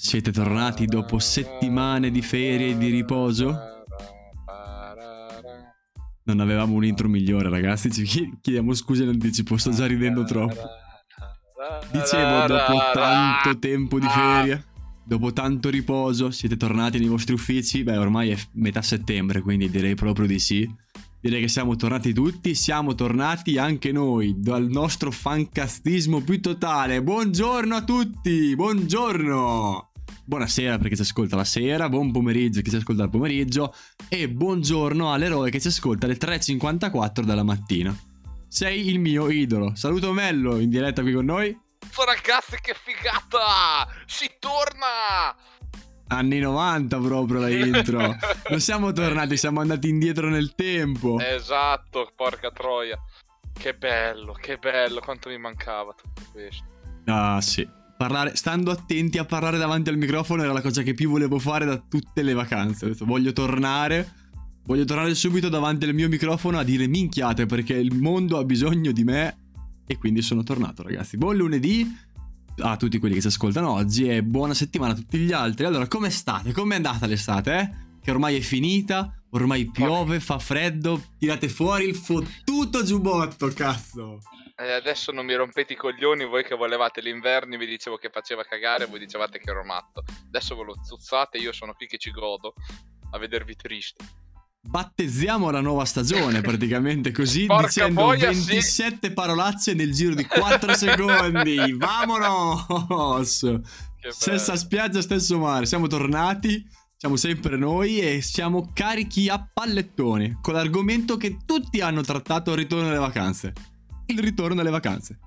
Siete tornati dopo settimane di ferie e di riposo? Non avevamo un intro migliore, ragazzi. Ci chiediamo scusa in anticipo, sto già ridendo troppo. Dicevo, dopo tanto tempo di ferie, dopo tanto riposo, siete tornati nei vostri uffici? Beh, ormai è metà settembre, quindi direi proprio di sì. Direi che siamo tornati tutti, siamo tornati anche noi dal nostro fancastismo più totale. Buongiorno a tutti, buongiorno! Buonasera perché ci ascolta la sera, buon pomeriggio chi ci ascolta il pomeriggio e buongiorno all'eroe che ci ascolta alle 3.54 della mattina. Sei il mio idolo. Saluto Mello in diretta qui con noi. Oh, ragazzi che figata! Si torna! Anni 90 proprio la intro. non siamo tornati, siamo andati indietro nel tempo. Esatto, porca troia. Che bello, che bello, quanto mi mancava tutto questo. Ah sì, Parlare, stando attenti a parlare davanti al microfono era la cosa che più volevo fare da tutte le vacanze. Detto, voglio tornare, voglio tornare subito davanti al mio microfono a dire minchiate perché il mondo ha bisogno di me. E quindi sono tornato, ragazzi. Buon lunedì a tutti quelli che ci ascoltano oggi e buona settimana a tutti gli altri. Allora, come state? Come è andata l'estate, eh? Che ormai è finita, ormai piove, fa freddo, tirate fuori il fottuto giubbotto, cazzo. E adesso non mi rompete i coglioni, voi che volevate l'inverno, vi dicevo che faceva cagare, voi dicevate che ero matto. Adesso ve lo zuzzate, io sono qui che ci godo a vedervi triste. Battezziamo la nuova stagione praticamente così Porca dicendo boia, 27 sì. parolacce nel giro di 4 secondi. Vamonos! Stessa spiaggia, stesso mare. Siamo tornati, siamo sempre noi e siamo carichi a pallettoni con l'argomento che tutti hanno trattato al ritorno alle vacanze il ritorno alle vacanze.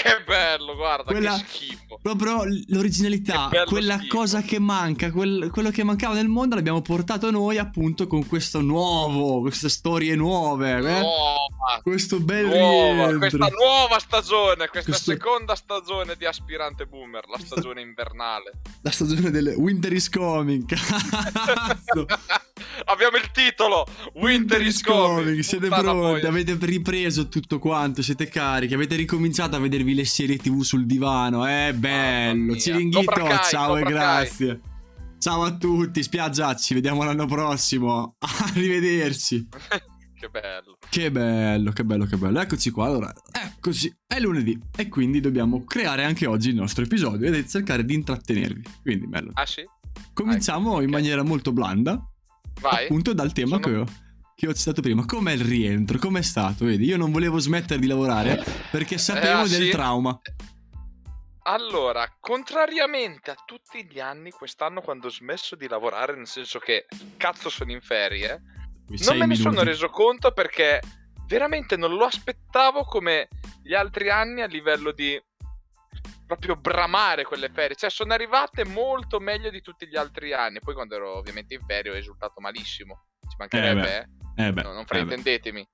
Che bello, guarda, quella, che schifo. Proprio l'originalità, quella schifo. cosa che manca, quel, quello che mancava nel mondo l'abbiamo portato noi appunto con questo nuovo, queste storie nuove. Eh? Nuova, questo bel nuova, rientro. Questa nuova stagione, questa questo... seconda stagione di Aspirante Boomer, la stagione invernale. La stagione del Winter is Coming, cazzo. Abbiamo il titolo Winter, Winter is Coming. coming. Siete pronti, avete ripreso tutto quanto, siete carichi, avete ricominciato a vedervi guardavi le serie tv sul divano. Eh, bello. Ciringhito, ciao e grazie. Ciao a tutti, spiaggia, ci vediamo l'anno prossimo. Arrivederci. che bello. Che bello, che bello, che bello. Eccoci qua, allora, eccoci, è lunedì e quindi dobbiamo creare anche oggi il nostro episodio e cercare di intrattenervi. Quindi, bello. Ah sì? Cominciamo ah, in maniera molto blanda. Vai. Appunto dal tema Sono... che ho che ho citato prima. Com'è il rientro? Com'è stato? Vedi, io non volevo smettere di lavorare perché sapevo eh, del sì. trauma. Allora, contrariamente a tutti gli anni, quest'anno quando ho smesso di lavorare, nel senso che cazzo sono in ferie, non me ne sono reso conto perché veramente non lo aspettavo come gli altri anni a livello di proprio bramare quelle ferie. Cioè, sono arrivate molto meglio di tutti gli altri anni. Poi, quando ero ovviamente in ferie, ho esultato malissimo. Ci mancherebbe, eh. Eh. Eh beh, no, non fraintendetemi. Eh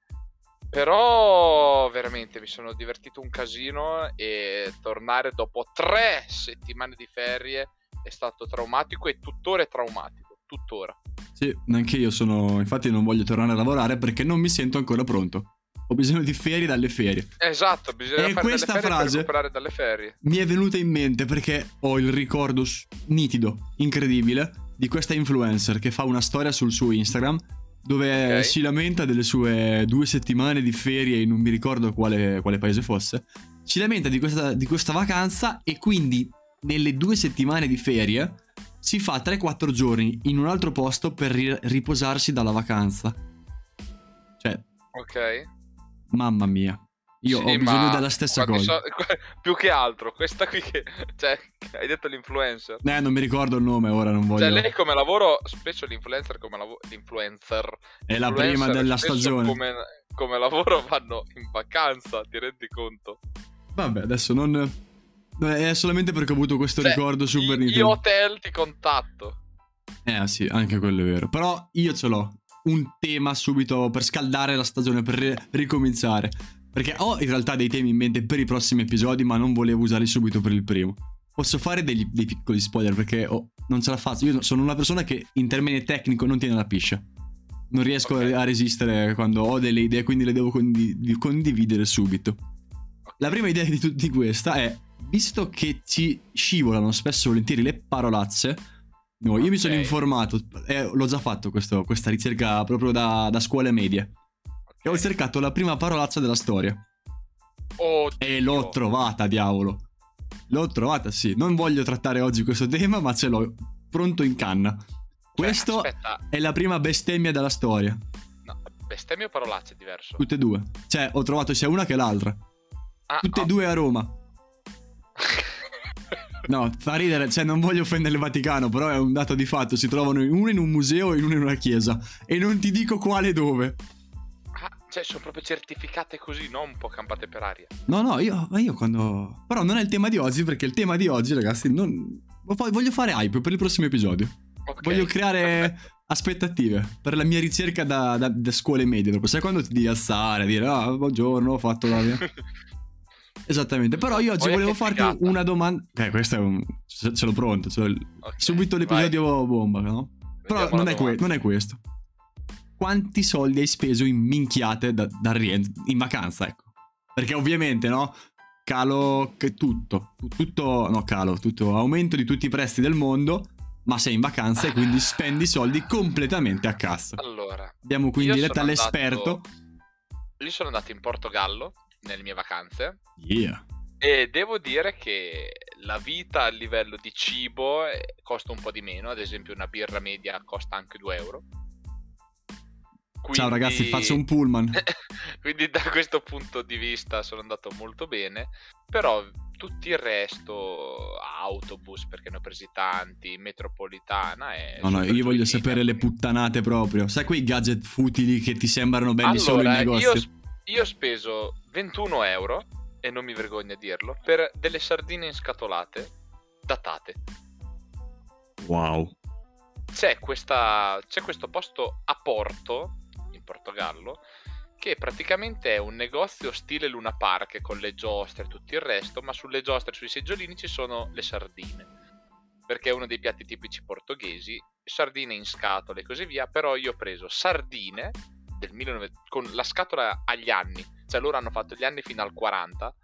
Però veramente mi sono divertito un casino e tornare dopo tre settimane di ferie è stato traumatico e tuttora è traumatico, tuttora. Sì, anche io sono, infatti non voglio tornare a lavorare perché non mi sento ancora pronto. Ho bisogno di ferie dalle ferie. Esatto, bisogna e fare questa delle ferie frase per dalle ferie. Mi è venuta in mente perché ho il ricordo nitido, incredibile, di questa influencer che fa una storia sul suo Instagram dove okay. si lamenta delle sue due settimane di ferie in non mi ricordo quale, quale paese fosse. Si lamenta di questa, di questa, vacanza e quindi nelle due settimane di ferie si fa 3-4 giorni in un altro posto per ri- riposarsi dalla vacanza. Cioè... Ok. Mamma mia. Io sì, ho bisogno della stessa cosa. So, più che altro, questa qui che. Cioè, hai detto l'influencer. Eh, non mi ricordo il nome, ora non voglio. Cioè, lei come lavoro, spesso l'influencer come lavoro. L'influencer. È la prima della stagione. Come, come lavoro vanno in vacanza, ti rendi conto? Vabbè, adesso non. È solamente perché ho avuto questo cioè, ricordo super nitido. Io hotel ti contatto. Eh sì, anche quello è vero. Però io ce l'ho. Un tema subito per scaldare la stagione, per ricominciare. Perché ho in realtà dei temi in mente per i prossimi episodi, ma non volevo usarli subito per il primo. Posso fare degli, dei piccoli spoiler perché oh, non ce la faccio. Io sono una persona che in termini tecnico non tiene la piscia. Non riesco okay. a resistere quando ho delle idee, quindi le devo condi- condividere subito. La prima idea di, di questa è visto che ci scivolano spesso e volentieri le parolazze, no, io okay. mi sono informato, eh, l'ho già fatto questo, questa ricerca proprio da, da scuole medie. E ho cercato la prima parolazza della storia. Oddio. E l'ho trovata, diavolo. L'ho trovata, sì. Non voglio trattare oggi questo tema, ma ce l'ho pronto in canna. Cioè, questo aspetta. è la prima bestemmia della storia. No, bestemmia o parolacce è diverso? Tutte e due. Cioè, ho trovato sia una che l'altra. Ah, Tutte e oh. due a Roma. No, fa ridere, cioè non voglio offendere il Vaticano, però è un dato di fatto, si trovano uno in un museo e uno in una chiesa. E non ti dico quale dove. Cioè, sono proprio certificate così, non un po' campate per aria. No, no, io, io quando... Però non è il tema di oggi, perché il tema di oggi, ragazzi, non... Voglio fare hype per il prossimo episodio. Okay. Voglio creare aspettative per la mia ricerca da, da, da scuole medie. Proprio. Sai quando ti devi alzare, dire, ah, buongiorno, ho fatto la mia... Esattamente, però io oggi Poi volevo farti figata. una domanda. Eh, questo è un. Ce, ce l'ho pronto. Ce l'ho... Okay, subito l'episodio vai. bomba, no? Però non è, que- non è, questo quanti soldi hai speso in minchiate da, dal rientro, in vacanza, ecco. Perché ovviamente, no? Calo tutto, tutto, no calo, tutto, aumento di tutti i prestiti del mondo, ma sei in vacanza e quindi spendi soldi completamente a cassa. Allora, abbiamo quindi letto all'esperto. Io sono andato in Portogallo nelle mie vacanze. Yeah. E devo dire che la vita a livello di cibo eh, costa un po' di meno, ad esempio una birra media costa anche 2 euro. Quindi... Ciao ragazzi, faccio un pullman. Quindi da questo punto di vista sono andato molto bene, però tutto il resto, autobus perché ne ho presi tanti, metropolitana e... No, no, io voglio sapere le puttanate proprio. Sai quei gadget futili che ti sembrano belli allora, solo in negozio? Io, io ho speso 21 euro, e non mi vergogno a dirlo, per delle sardine inscatolate datate. Wow. C'è, questa, c'è questo posto a Porto Portogallo, che praticamente è un negozio stile Luna Park con le giostre e tutto il resto, ma sulle giostre sui seggiolini ci sono le sardine, perché è uno dei piatti tipici portoghesi, sardine in scatole e così via, però io ho preso sardine del 19... con la scatola agli anni, cioè loro hanno fatto gli anni fino al 40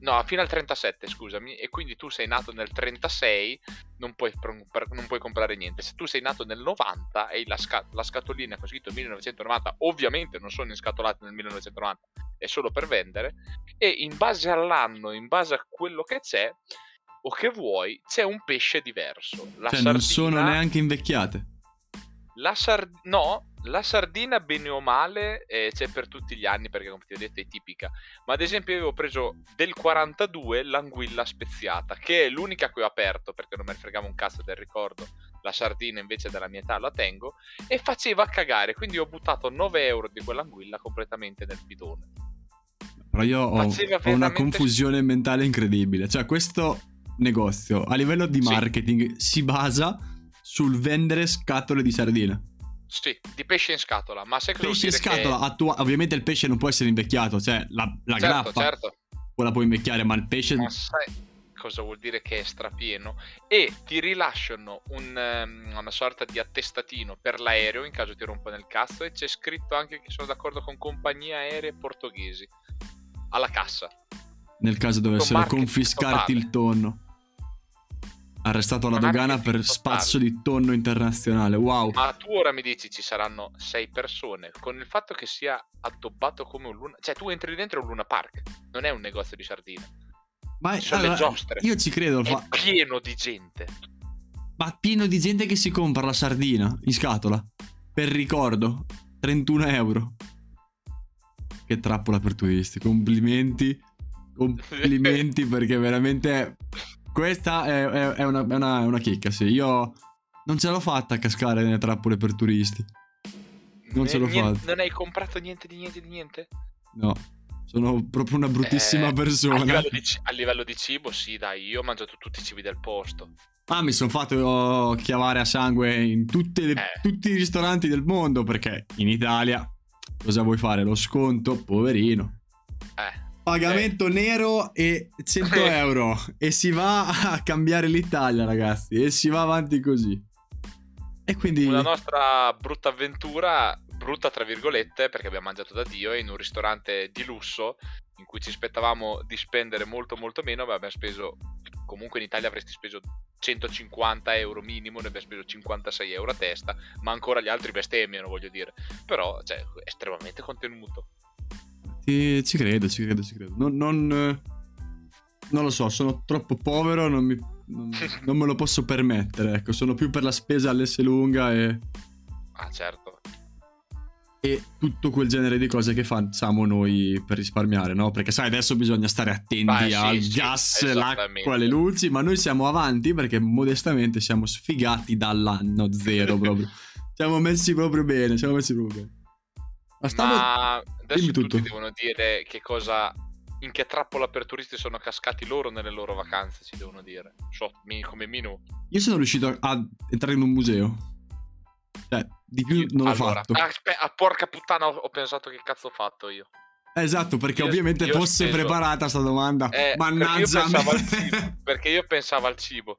No, fino al 37, scusami. E quindi tu sei nato nel 36, non puoi, non puoi comprare niente. Se tu sei nato nel 90 e la, sca- la scatolina con scritto 1990, ovviamente non sono inscatolate nel 1990, è solo per vendere. E in base all'anno, in base a quello che c'è, o che vuoi, c'è un pesce diverso. La cioè, sardina... non sono neanche invecchiate. La sardina... No, la sardina, bene o male, eh, c'è per tutti gli anni perché, come ti ho detto, è tipica. Ma ad esempio, io avevo preso del 42 l'anguilla speziata, che è l'unica che ho aperto perché non me ne fregava un cazzo del ricordo. La sardina, invece, della mia età la tengo e faceva cagare. Quindi ho buttato 9 euro di quell'anguilla completamente nel bidone. Però io ho, ho una confusione mentale incredibile. Cioè, questo negozio a livello di marketing sì. si basa sul vendere scatole di sardine. Sì, di pesce in scatola, ma sai cosa Pesce in scatola, che... attua- ovviamente il pesce non può essere invecchiato, cioè la, la certo, grappa certo. la può invecchiare, ma il pesce... Ma sai cosa vuol dire che è strapieno? E ti rilasciano un, um, una sorta di attestatino per l'aereo in caso ti rompa nel cazzo e c'è scritto anche che sono d'accordo con compagnie aeree portoghesi alla cassa. Nel caso dovessero confiscarti totale. il tonno. Arrestato alla dogana per spazio di tonno internazionale. Wow. Ma tu ora mi dici ci saranno sei persone. Con il fatto che sia addobbato come un luna. Cioè, tu entri dentro un Luna Park. Non è un negozio di sardine. Ma sono allora, le giostre. Io ci credo. È fa... pieno di gente. Ma pieno di gente che si compra la sardina in scatola. Per ricordo. 31 euro. Che trappola per turisti. Complimenti. Complimenti perché veramente questa è, è, è, una, è, una, una, chicca, sì. Io non ce l'ho fatta a cascare nelle trappole per turisti. Non ne, ce l'ho fatta. Non hai comprato niente di niente di niente? No. Sono proprio una bruttissima eh, persona. A livello, di, a livello, di, cibo, sì, dai, io ho mangiato tutti i cibi del posto. Ah, mi sono fatto chiavare a sangue in le, eh. tutti i ristoranti del mondo perché in Italia cosa vuoi fare? Lo sconto, poverino. Eh. Pagamento eh. nero e 100 euro. e si va a cambiare l'Italia, ragazzi. E si va avanti così. E quindi... Una nostra brutta avventura, brutta tra virgolette, perché abbiamo mangiato da Dio in un ristorante di lusso in cui ci aspettavamo di spendere molto molto meno, beh, abbiamo speso comunque in Italia avresti speso 150 euro minimo, ne abbiamo speso 56 euro a testa, ma ancora gli altri bestemmiano, voglio dire. Però, cioè, estremamente contenuto. Sì, ci credo, ci credo, ci credo. Non, non, non lo so, sono troppo povero, non, mi, non, non, me lo posso permettere, ecco, sono più per la spesa all'S lunga e... Ah, certo e tutto quel genere di cose che facciamo noi per risparmiare, no? Perché sai, adesso bisogna stare attenti Beh, al sì, gas, sì, l'acqua, le luci, ma noi siamo avanti perché modestamente siamo sfigati dall'anno zero proprio. siamo messi proprio bene, siamo messi proprio bene. Ma, stavo... ma adesso tutti tutto. devono dire che cosa in che trappola per turisti sono cascati loro nelle loro vacanze, ci devono dire. So, come Minu. Io sono riuscito a entrare in un museo. Cioè, di più non l'ho fatto. Aspetta, ah, porca puttana, ho pensato che cazzo ho fatto io. Esatto, perché io, ovviamente io fosse speso... preparata sta domanda. Eh, Mannaggia. Perché io, perché io pensavo al cibo.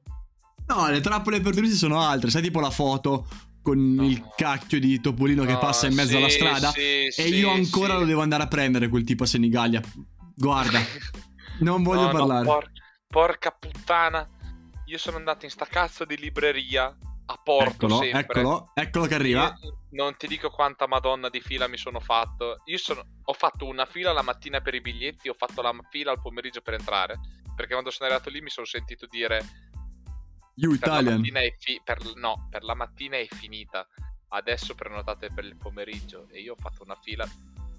No, le trappole per turisti sono altre. Sai tipo la foto con no. il cacchio di Topolino no, che passa in mezzo sì, alla strada. Sì, e sì, io ancora lo devo andare a prendere quel tipo a Senigallia. Guarda, non voglio no, parlare. Por- porca puttana. Io sono andato in sta cazzo di libreria a Porto eccolo, sempre. Eccolo, eccolo che arriva. Io non ti dico quanta madonna di fila mi sono fatto. Io sono, ho fatto una fila la mattina per i biglietti, ho fatto la fila al pomeriggio per entrare. Perché quando sono arrivato lì mi sono sentito dire... You Italian. Fi- per, no, per la mattina è finita. Adesso prenotate per il pomeriggio. E io ho fatto una fila...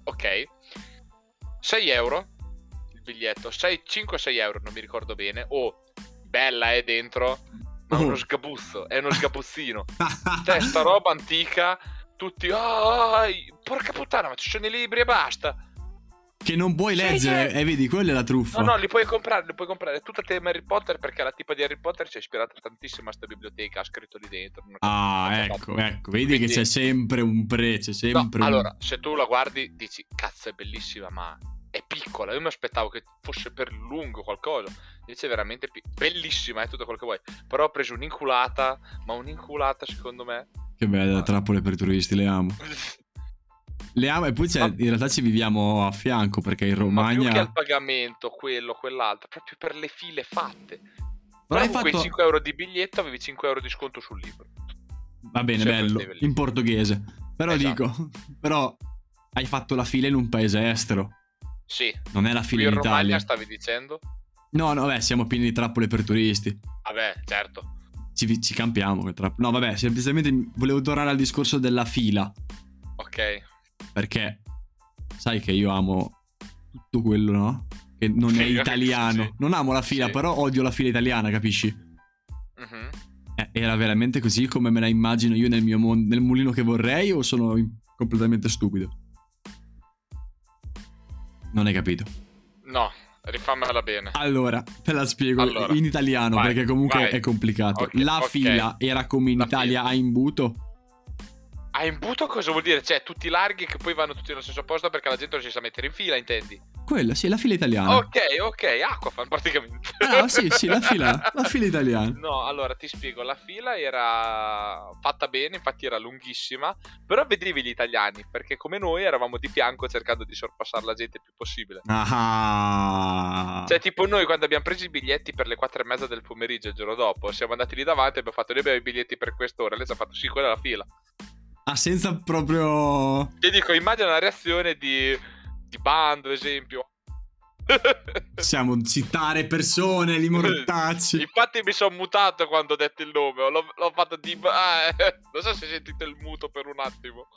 Ok. 6 euro il biglietto. 6, 5-6 euro, non mi ricordo bene. Oh, bella è eh, dentro ma uno oh. sgabuzzo, è uno sgabuzzino. Cioè, sta roba antica, tutti, oh, porca puttana, ma ci sono i libri e basta. Che non puoi sì, leggere, e eh, vedi, quella è la truffa. No, no, li puoi comprare, li puoi comprare. Tutta tema Harry Potter perché la tipa di Harry Potter ci ha ispirato tantissimo a questa biblioteca, ha scritto lì dentro. Ah, ecco, ecco, vedi Quindi... che c'è sempre un pre, c'è sempre no, un... Allora, se tu la guardi, dici, cazzo, è bellissima, ma è piccola. Io mi aspettavo che fosse per lungo qualcosa. Invece è veramente pi- bellissima, è tutto quello che vuoi. Però ho preso un'inculata, ma un'inculata secondo me. Che bella, ah. trappole per turisti, le amo. le amo e poi c'è, ma... in realtà ci viviamo a fianco perché in Romagna... Ma più che al pagamento, quello, quell'altro, proprio per le file fatte. Però con fatto... quei 5 euro di biglietto avevi 5 euro di sconto sul libro. Va bene, Sempre bello, in portoghese. Però esatto. dico, però hai fatto la fila in un paese estero. Sì. Non è la fila in, in Italia. Romagna stavi dicendo? No, no, beh, siamo pieni di trappole per turisti. Vabbè, certo. Ci, ci campiamo. No, vabbè, semplicemente volevo tornare al discorso della fila. Ok. Perché sai che io amo tutto quello, no? Che non è italiano. Sì. Non amo la fila, sì. però odio la fila italiana, capisci? Uh-huh. Eh, era veramente così come me la immagino io nel mio mondo, nel mulino che vorrei o sono completamente stupido? Non hai capito? No, rifammela bene. Allora, te la spiego allora, in italiano vai, perché comunque vai. è complicato. Okay, la okay. fila era come in la Italia fila. a imbuto? A imbuto cosa vuol dire? Cioè, tutti larghi che poi vanno tutti nello stesso posto perché la gente non si sa mettere in fila, intendi? Quella, sì, la fila italiana. Ok, ok, Aquafan praticamente. Ah, sì, sì, la fila, la fila italiana. No, allora ti spiego, la fila era fatta bene, infatti era lunghissima, però vedevi gli italiani, perché come noi eravamo di fianco cercando di sorpassare la gente il più possibile. Ah. Cioè, tipo noi quando abbiamo preso i biglietti per le quattro e mezza del pomeriggio il giorno dopo, siamo andati lì davanti e abbiamo fatto, noi abbiamo i biglietti per quest'ora, lei ci ha fatto, sì, quella è la fila. Ah, senza proprio... Ti dico, immagina la reazione di di bando, esempio. Possiamo citare persone, li mortacci. Infatti mi sono mutato quando ho detto il nome. L'ho, l'ho fatto di... Eh, non so se sentite il muto per un attimo.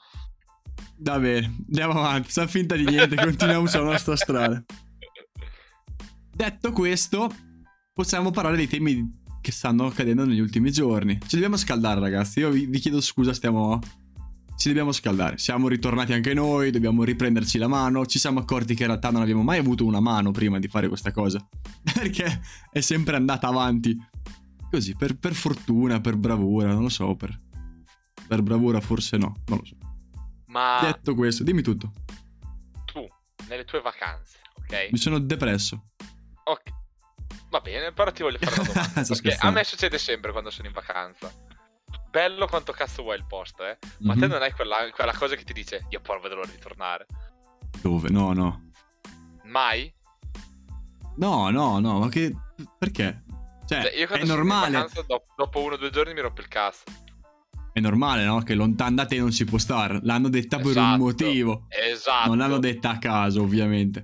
Va bene, andiamo avanti. Fa finta di niente, continuiamo sulla nostra strada. Detto questo, possiamo parlare dei temi che stanno accadendo negli ultimi giorni. Ci dobbiamo scaldare, ragazzi. Io vi, vi chiedo scusa, stiamo ci dobbiamo scaldare. Siamo ritornati anche noi, dobbiamo riprenderci la mano. Ci siamo accorti che in realtà non abbiamo mai avuto una mano prima di fare questa cosa. Perché è sempre andata avanti. Così, per, per fortuna, per bravura, non lo so, per, per bravura forse no, non lo so. Ma... Detto questo, dimmi tutto. Tu, nelle tue vacanze, ok? Mi sono depresso. Ok. Va bene, però ti voglio fare una domanda. perché a me succede sempre quando sono in vacanza bello quanto cazzo vuoi il posto, eh. Ma mm-hmm. te mhm. non hai quella, quella, cosa che ti dice, io poi vedo l'ora di tornare. Dove? No, no. Mai? No, no, no, ma che... Perché? Cioè, cioè io è normale. Vacanza, dopo, dopo uno o due giorni mi rompe il cazzo. È normale, no? Che lontano da te non si può stare. L'hanno detta esatto, per un esatto, motivo. Esatto. Non l'hanno detta a caso, ovviamente.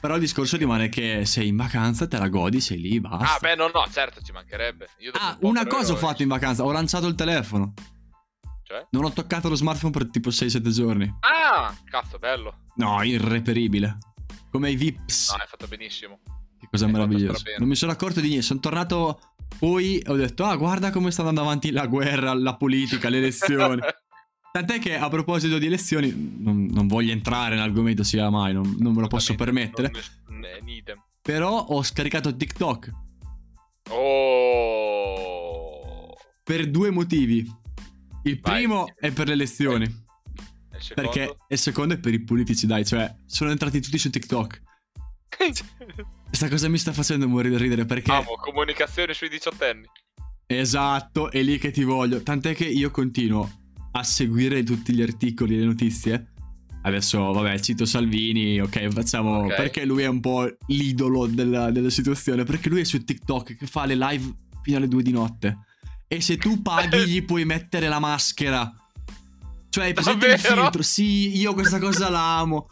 Però il discorso rimane che sei in vacanza, te la godi, sei lì, basta. Ah, beh, no, no, certo, ci mancherebbe. ah, un una cosa ho fatto in vacanza, ho lanciato il telefono. Cioè? Non ho toccato lo smartphone per tipo 6-7 giorni. Ah, cazzo, bello. No, irreperibile. Come i Vips. No, hai fatto benissimo. Che cosa meravigliosa. Non mi sono accorto di niente, sono tornato poi ho detto, ah, guarda come sta andando avanti la guerra, la politica, le elezioni. Tant'è che a proposito di elezioni, non, non voglio entrare nell'argomento sia mai, non, non me lo posso permettere. Però ho scaricato TikTok. Oh. Per due motivi. Il Vai. primo è per le elezioni. Il perché il secondo è per i politici, dai, cioè sono entrati tutti su TikTok. Questa cosa mi sta facendo morire da ridere perché... Amo, comunicazione sui diciottenni. Esatto, è lì che ti voglio. Tant'è che io continuo a seguire tutti gli articoli e le notizie. Adesso, vabbè, cito Salvini, ok, facciamo... Okay. Perché lui è un po' l'idolo della, della, situazione. Perché lui è su TikTok che fa le live fino alle due di notte. E se tu paghi gli puoi mettere la maschera. Cioè, presente il filtro. Sì, io questa cosa l'amo.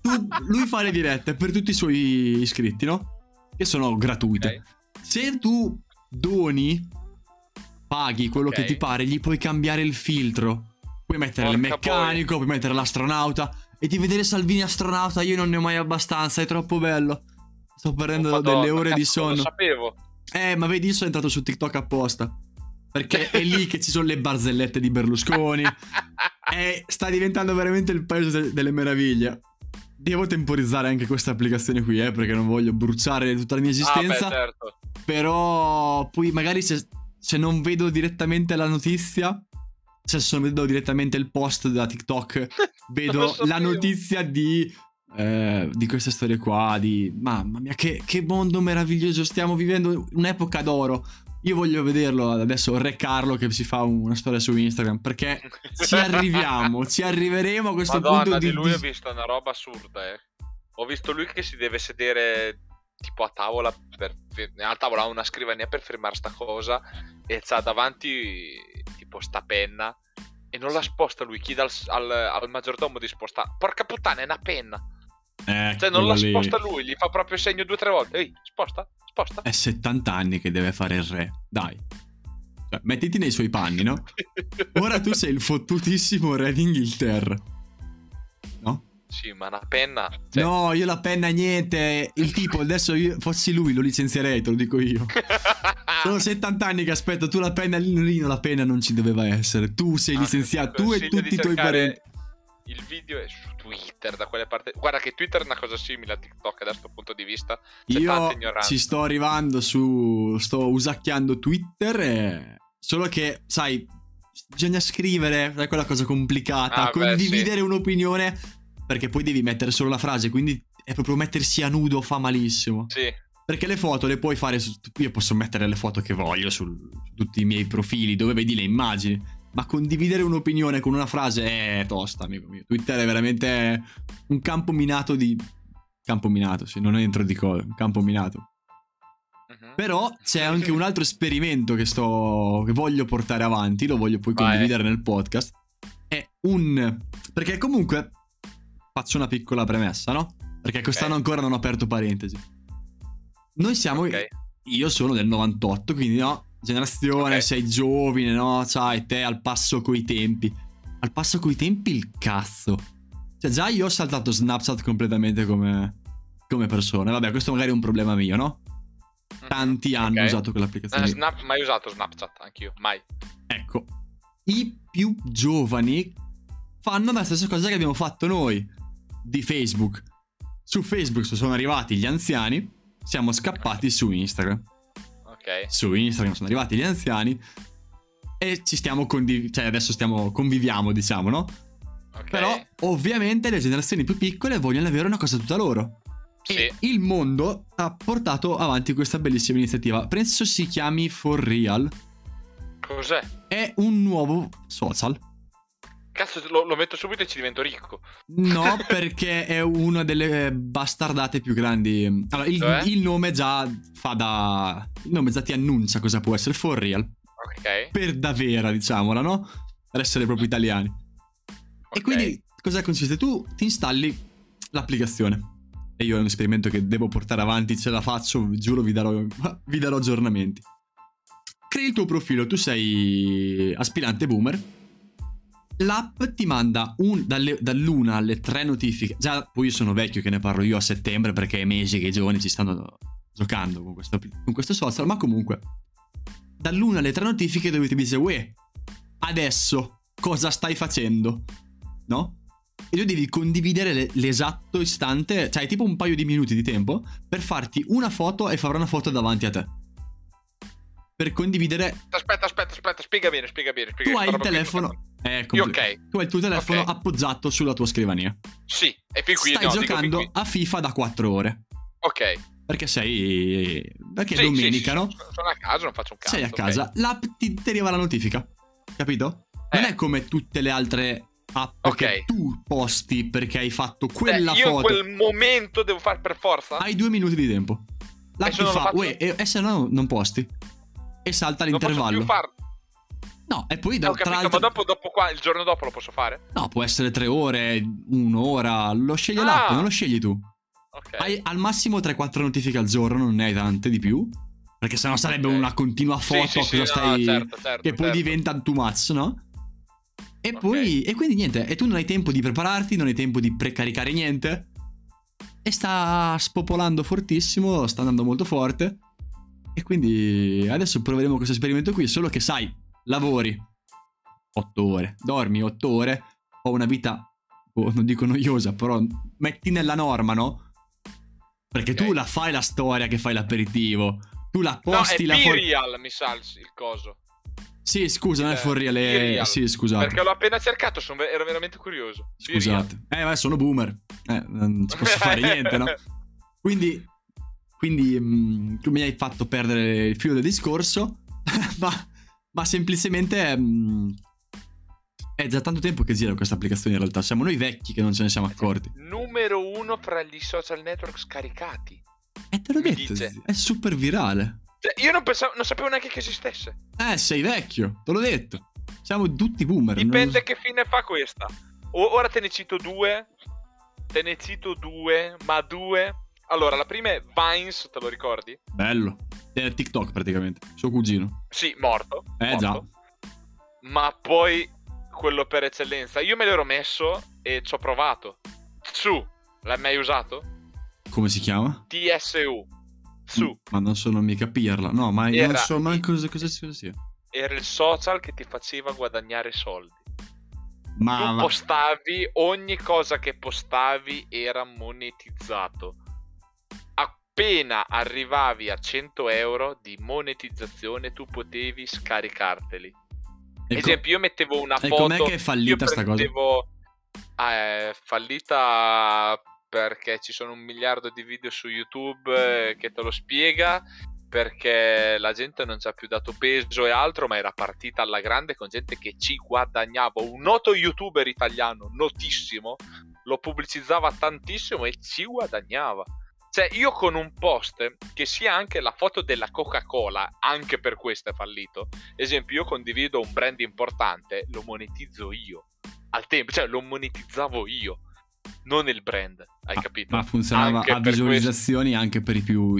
Tu, lui fa le dirette per tutti i suoi iscritti, no? Che sono gratuite. Okay. Se tu doni paghi quello okay. che ti pare, gli puoi cambiare il filtro. Puoi mettere Porca il meccanico, poi. puoi mettere l'astronauta. E di vedere Salvini astronauta io non ne ho mai abbastanza, è troppo bello. Sto perdendo oh, Madonna, delle ore cazzo, di sonno. Lo sapevo. Eh, ma vedi, io sono entrato su TikTok apposta. Perché è lì che ci sono le barzellette di Berlusconi. e sta diventando veramente il paese de- delle meraviglie. Devo temporizzare anche questa applicazione qui, eh, perché non voglio bruciare tutta la mia esistenza. Ah, beh, certo. Però poi magari se se non vedo direttamente la notizia, cioè se non vedo direttamente il post da TikTok, vedo la notizia di, eh, di queste storie qua, di mamma mia che, che mondo meraviglioso, stiamo vivendo un'epoca d'oro. Io voglio vederlo adesso, Re Carlo che si fa una storia su Instagram, perché ci arriviamo, ci arriveremo a questo Madonna, punto di... di lui ho visto una roba assurda, eh. Ho visto lui che si deve sedere tipo a tavola, per, a tavola ha una scrivania per firmare sta cosa e c'ha davanti tipo sta penna e non la sposta lui, chiede al, al, al maggiordomo di spostare. Porca puttana, è una penna. Eh, cioè non la lì. sposta lui, gli fa proprio segno due o tre volte. Ehi, sposta, sposta. È 70 anni che deve fare il re, dai. Cioè, mettiti nei suoi panni, no? Ora tu sei il fottutissimo re d'Inghilterra. Sì, ma una penna. Cioè... No, io la penna niente. Il tipo, adesso io fossi lui, lo licenzierei, te lo dico io. Sono 70 anni che aspetto, tu la penna lì, la penna non ci doveva essere. Tu sei ah, licenziato, tu e tutti i tuoi parenti. Il video è su Twitter, da quelle parti. Guarda che Twitter è una cosa simile a TikTok da questo punto di vista. C'è io ci sto arrivando su. Sto usacchiando Twitter. E... Solo che, sai, bisogna scrivere, è quella cosa complicata. Ah, condividere beh, sì. un'opinione perché poi devi mettere solo la frase, quindi è proprio mettersi a nudo fa malissimo. Sì. Perché le foto le puoi fare su... Io posso mettere le foto che voglio su, su tutti i miei profili dove vedi le immagini. Ma condividere un'opinione con una frase è tosta, amico mio. Twitter è veramente un campo minato di... Campo minato, sì, non entro di cosa, un campo minato. Uh-huh. Però c'è anche un altro esperimento che sto... che voglio portare avanti, lo voglio poi condividere Vai. nel podcast. È un... Perché comunque faccio una piccola premessa, no? Perché quest'anno okay. ancora non ho aperto parentesi. Noi siamo... Okay. Io sono del 98, quindi no, generazione, okay. sei giovane, no? Sai, te al passo coi tempi. Al passo coi tempi il cazzo. Cioè già io ho saltato Snapchat completamente come, come persona. Vabbè, questo magari è un problema mio, no? Mhm. Tanti hanno okay. usato quell'applicazione. Eh, snap, mai usato Snapchat, anch'io, mai. Ecco, i più giovani fanno la stessa cosa che abbiamo fatto noi di Facebook. Su Facebook sono arrivati gli anziani, siamo scappati su Instagram. Ok. Su Instagram sono arrivati gli anziani e ci stiamo condividendo, cioè adesso stiamo conviviamo, diciamo, no? Okay. Però ovviamente le generazioni più piccole vogliono avere una cosa tutta loro. Sì. E il mondo ha portato avanti questa bellissima iniziativa. Penso si chiami For Real. Cos'è? È un nuovo social Cazzo, lo, lo, metto subito e ci divento ricco. No, perché è una delle bastardate più grandi. Allora, il, cioè? il, nome già fa da. Il nome già ti annuncia cosa può essere for real. Ok. Per davvero, diciamola, no? Per essere proprio italiani. Okay. E quindi cosa consiste? Tu ti installi l'applicazione. E io è un esperimento che devo portare avanti, ce la faccio, giuro, vi darò, vi darò aggiornamenti. Crei il tuo profilo, tu sei aspirante boomer L'app ti manda un, dalle, dall'una alle tre notifiche. Già, poi io sono vecchio che ne parlo io a settembre perché è mesi che i giovani ci stanno giocando con questo, con questo social, ma comunque dall'una alle tre notifiche dove ti dice Uè, adesso cosa stai facendo? No? E tu devi condividere l'esatto istante, cioè tipo un paio di minuti di tempo per farti una foto e fare una foto davanti a te per condividere. Aspetta, aspetta, aspetta, spiega bene, spiega bene. Spiega tu hai il telefono. Eh, Io, ok. Tu hai il tuo telefono okay. appoggiato sulla tua scrivania. Sì, e fin qui Stai no, giocando qui. a FIFA da 4 ore. Ok. Perché sei. Perché sì, domenica, sì, no? Sono a casa, non faccio un cazzo. Sei a casa, okay. l'app ti, arriva la notifica. Capito? Eh. Non è come tutte le altre app okay. che tu posti perché hai fatto quella Beh, io foto. Io in quel momento devo fare per forza. Hai due minuti di tempo. L'app ti fa, faccio... e, e se no non posti e salta l'intervallo. Non posso più farlo. No, e poi da, no, capito, ma dopo, dopo qua, il giorno dopo lo posso fare? No, può essere tre ore, un'ora, lo sceglie ah. l'app, non lo scegli tu. Ok. Hai al massimo 3-4 notifiche al giorno, non ne hai tante di più. Perché sennò sarebbe okay. una continua foto sì, sì, sì, stai... No, certo, certo, che poi certo. diventa too much, no? E okay. poi... E quindi niente, e tu non hai tempo di prepararti, non hai tempo di precaricare niente. E sta spopolando fortissimo, sta andando molto forte. E quindi adesso proveremo questo esperimento qui, solo che sai, lavori 8 ore, dormi 8 ore, ho una vita, oh, non dico noiosa, però metti nella norma, no? Perché okay. tu la fai la storia che fai l'aperitivo, tu la posti no, è la... For... real mi sa il coso. Sì, scusa, non è eh, for real, è... Sì, scusate. Perché l'ho appena cercato, sono... ero veramente curioso. Scusate. Eh, ma sono boomer. Eh, non ci posso fare niente, no? Quindi quindi mh, mm, tu mi hai fatto perdere il filo del discorso, ma, ma, semplicemente mh, mm, è già tanto tempo che gira questa applicazione in realtà. Siamo noi vecchi che non ce ne siamo accorti. Numero uno fra gli social network scaricati. E te l'ho mi detto, dice. è super virale. Cioè, io non, pensavo, non sapevo neanche che esistesse. Eh, sei vecchio, te l'ho detto. Siamo tutti boomer. Dipende non... che fine fa questa. O, ora te ne cito due. Te ne cito due, ma due allora, la prima è Vines, te lo ricordi? Bello. È TikTok praticamente. Suo cugino. Sì, morto. Eh morto. già. Ma poi quello per eccellenza. Io me l'ero messo e ci ho provato. Tsu, l'hai mai usato? Come si chiama? TSU. Su. Mm, ma non sono mica pirla. No, ma io non so manco cosa, cosa sia. Era il social che ti faceva guadagnare soldi. Ma, tu postavi, ogni cosa che postavi era monetizzato appena arrivavi a 100 euro di monetizzazione tu potevi scaricarteli. Ecco, Esempio, io mettevo una foto... E com'è che è fallita sta cosa? È fallita perché ci sono un miliardo di video su YouTube eh, che te lo spiega perché la gente non ci ha più dato peso e altro, ma era partita alla grande con gente che ci guadagnava. Un noto youtuber italiano, notissimo, lo pubblicizzava tantissimo e ci guadagnava. Cioè, io con un post che sia anche la foto della Coca-Cola, anche per questo è fallito. Esempio, io condivido un brand importante, lo monetizzo io. Al tempo, cioè lo monetizzavo io, non il brand, hai capito? Ma funzionava anche a visualizzazioni questo. anche per i più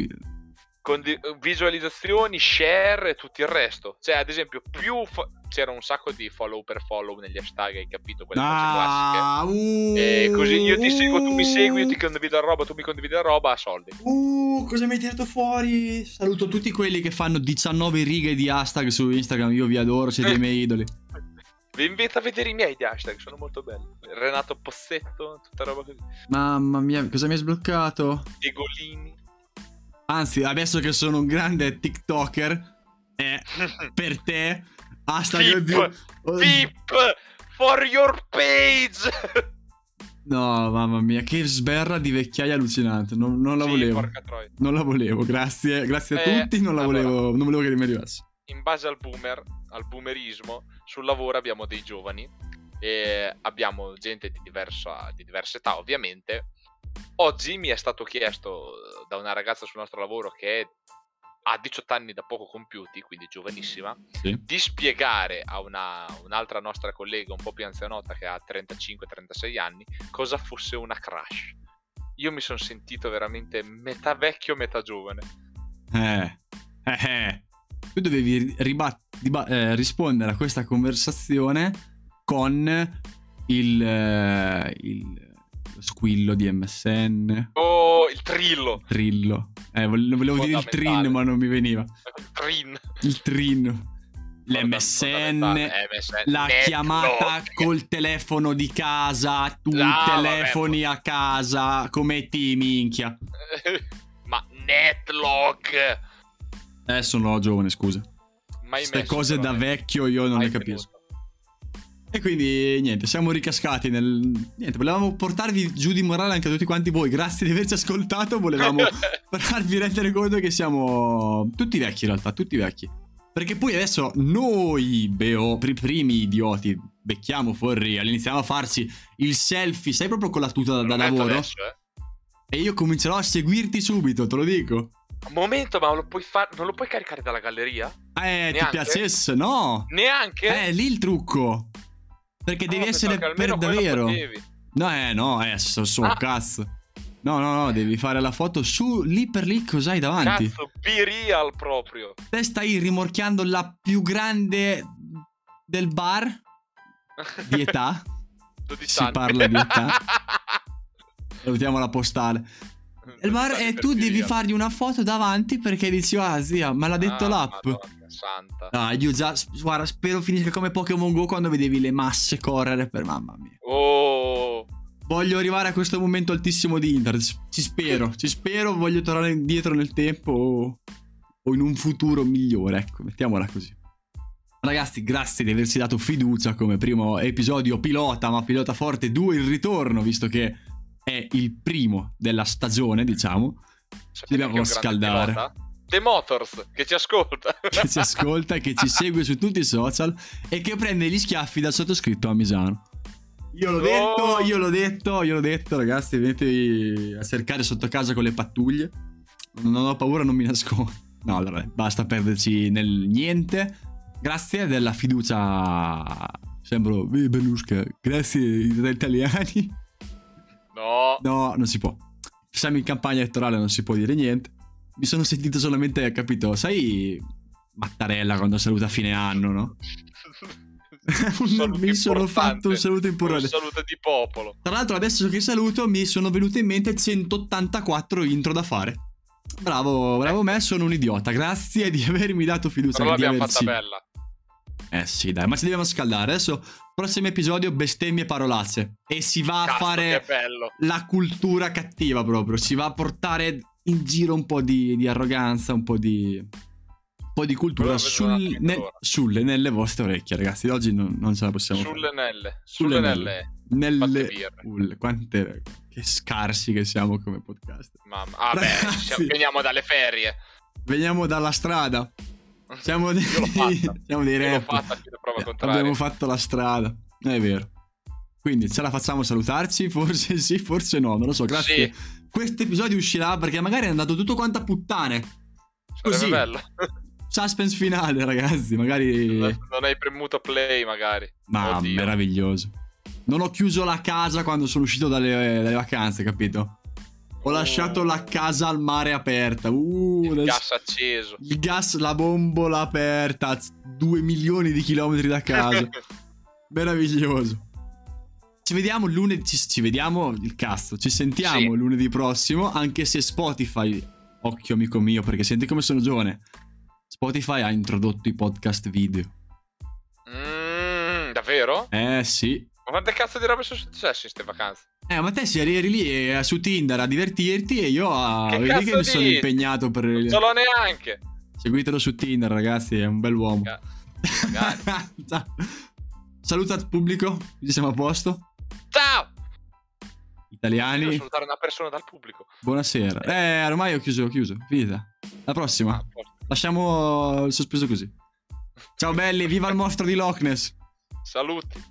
con di- visualizzazioni, share e tutto il resto. Cioè, ad esempio, più fo- c'era un sacco di follow per follow negli hashtag, hai capito? Quelle ah, cose classiche. Uh, e così io ti seguo, tu mi segui, io ti condivido la roba, tu mi condividi la roba, a soldi. Uh, cosa mi hai tirato fuori? Saluto tutti quelli che fanno 19 righe di hashtag su Instagram, io vi adoro, siete i miei idoli. Vi invito a vedere i miei di hashtag, sono molto belli. Renato Possetto, tutta roba così. Mamma mia, cosa mi hai sbloccato? Egolini. Anzi, adesso che sono un grande TikToker, è per te. Hashtag Pip, Pip for your page. No, mamma mia, che sberra di vecchiaia allucinante. Non, non la sì, volevo. Non la volevo, grazie. Grazie a eh, tutti. Non la allora, volevo. Non volevo che mi arrivasse. In base al boomer, al boomerismo, sul lavoro abbiamo dei giovani e abbiamo gente di diversa, di diversa età ovviamente. Oggi mi è stato chiesto da una ragazza sul nostro lavoro che ha 18 anni da poco compiuti, quindi giovanissima, sì. di spiegare a una, un'altra nostra collega un po' più anzianota che ha 35-36 anni cosa fosse una crush. Io mi sono sentito veramente metà vecchio, metà giovane. Eh, eh, eh. Tu dovevi ribat- diba- eh, rispondere a questa conversazione con il, eh, il squillo di MSN. Oh, il trillo. Il trillo. Eh, volevo, volevo dire il trin, ma non mi veniva. Il trin. Il trin. L'MSN, eh, la Netlock. chiamata col telefono di casa, tu no, telefoni vabbè. a casa, come ti minchia. ma Netlock. Eh, sono giovane, scusa. Queste cose da vecchio io non le capisco. E quindi niente, siamo ricascati nel... Niente, volevamo portarvi giù di morale anche a tutti quanti voi. Grazie di averci ascoltato. Volevamo farvi rendere conto che siamo tutti vecchi in realtà, tutti vecchi. Perché poi adesso noi, beo, i primi idioti, becchiamo fuori, iniziamo a farsi il selfie, sai proprio con la tuta da, da lavoro? Adesso, eh. E io comincerò a seguirti subito, te lo dico. Un momento, ma lo far... non lo puoi caricare dalla galleria? Eh, Neanche? ti piacesse, no? Neanche? Eh, lì il trucco. Perché devi essere per davvero. No, eh, no, eh, so, so ah. cazzo. No, no, no, devi fare la foto su lì per lì cos'hai davanti. Cazzo, B-real proprio. Te stai rimorchiando la più grande del bar di età. 12 si anni. parla di età. Salutiamo la postale. Il bar e tu devi fargli una foto davanti perché dici, ah zia, ma l'ha detto ah, l'app. Madonna santa. Ah, io già, guarda, spero finisca come Pokémon Go quando vedevi le masse correre per mamma mia. Oh. Voglio arrivare a questo momento altissimo di internet. Ci spero, ci spero, voglio tornare indietro nel tempo o, o in un futuro migliore, ecco, mettiamola così. Ragazzi, grazie di averci dato fiducia come primo episodio pilota, ma pilota forte 2 il ritorno, visto che è il primo della stagione, diciamo. Ci dobbiamo scaldare. The Motors che ci ascolta. Che ci ascolta, che ci segue su tutti i social e che prende gli schiaffi dal sottoscritto a Misano. Io l'ho no. detto, io l'ho detto, io l'ho detto, ragazzi, venite a cercare sotto casa con le pattuglie. Non ho paura, non mi nascondo. No, allora, basta perderci nel niente. Grazie della fiducia. Sembro Belusca. Grazie agli italiani. No. No, non si può. Siamo in campagna elettorale, non si può dire niente mi sono sentito solamente, capito, sai Mattarella quando saluta a fine anno, no? mi sono fatto un saluto importante. Un saluto di popolo. Tra l'altro, adesso che saluto, mi sono venute in mente 184 intro da fare. Bravo, bravo me, sono un idiota. Grazie di avermi dato fiducia. Però l'abbiamo averci... fatta bella. Eh sì, dai, ma ci dobbiamo scaldare. Adesso, prossimo episodio, bestemmie e parolacce. E si va Cazzo, a fare la cultura cattiva proprio. Si va a portare in giro un po' di, di arroganza, un po' di, un po' di cultura sul, ne, sulle, nelle vostre orecchie, ragazzi. Oggi non, non ce la possiamo sulle fare. Nelle. Sulle, sulle nelle. Nelle. Quante. Che scarsi che siamo come podcast. Mamma. Ah, beh, veniamo dalle ferie. Veniamo dalla strada. Siamo dei, siamo dei rap. Fatta, Abbiamo fatto la strada. È vero. Quindi ce la facciamo salutarci? Forse sì, forse no, non lo so. Grazie. Sì questo episodio uscirà perché magari è andato tutto quanto a puttane. Così. bello. Suspense finale, ragazzi. Magari. Non hai premuto play, magari. Ma Oddio. meraviglioso. Non ho chiuso la casa quando sono uscito dalle, dalle vacanze, capito? Ho oh. lasciato la casa al mare aperta. Uh, il gas acceso. Il gas, la bombola aperta. A due milioni di chilometri da casa. Meraviglioso. Ci vediamo lunedì. Ci, ci vediamo il cazzo. Ci sentiamo sì. lunedì prossimo. Anche se Spotify. Occhio, amico mio, perché senti come sono giovane. Spotify ha introdotto i podcast video. Mm, davvero? Eh sì. Ma quante cazzo di robe sono successe in queste vacanze? Eh, ma te sei eri lì eh, su Tinder a divertirti e io a... Che vedi che mi sono impegnato per... Non ce l'ho neanche. Seguitelo su Tinder, ragazzi, è un bel uomo. Saluta al pubblico, ci siamo a posto. Ciao! Italiani. Devo salutare una persona dal pubblico. Buonasera. Eh, ormai ho chiuso, ho chiuso. Finita. La prossima. Ah, Lasciamo il sospeso così. Ciao belli, viva il mostro di Loch Ness. Saluti.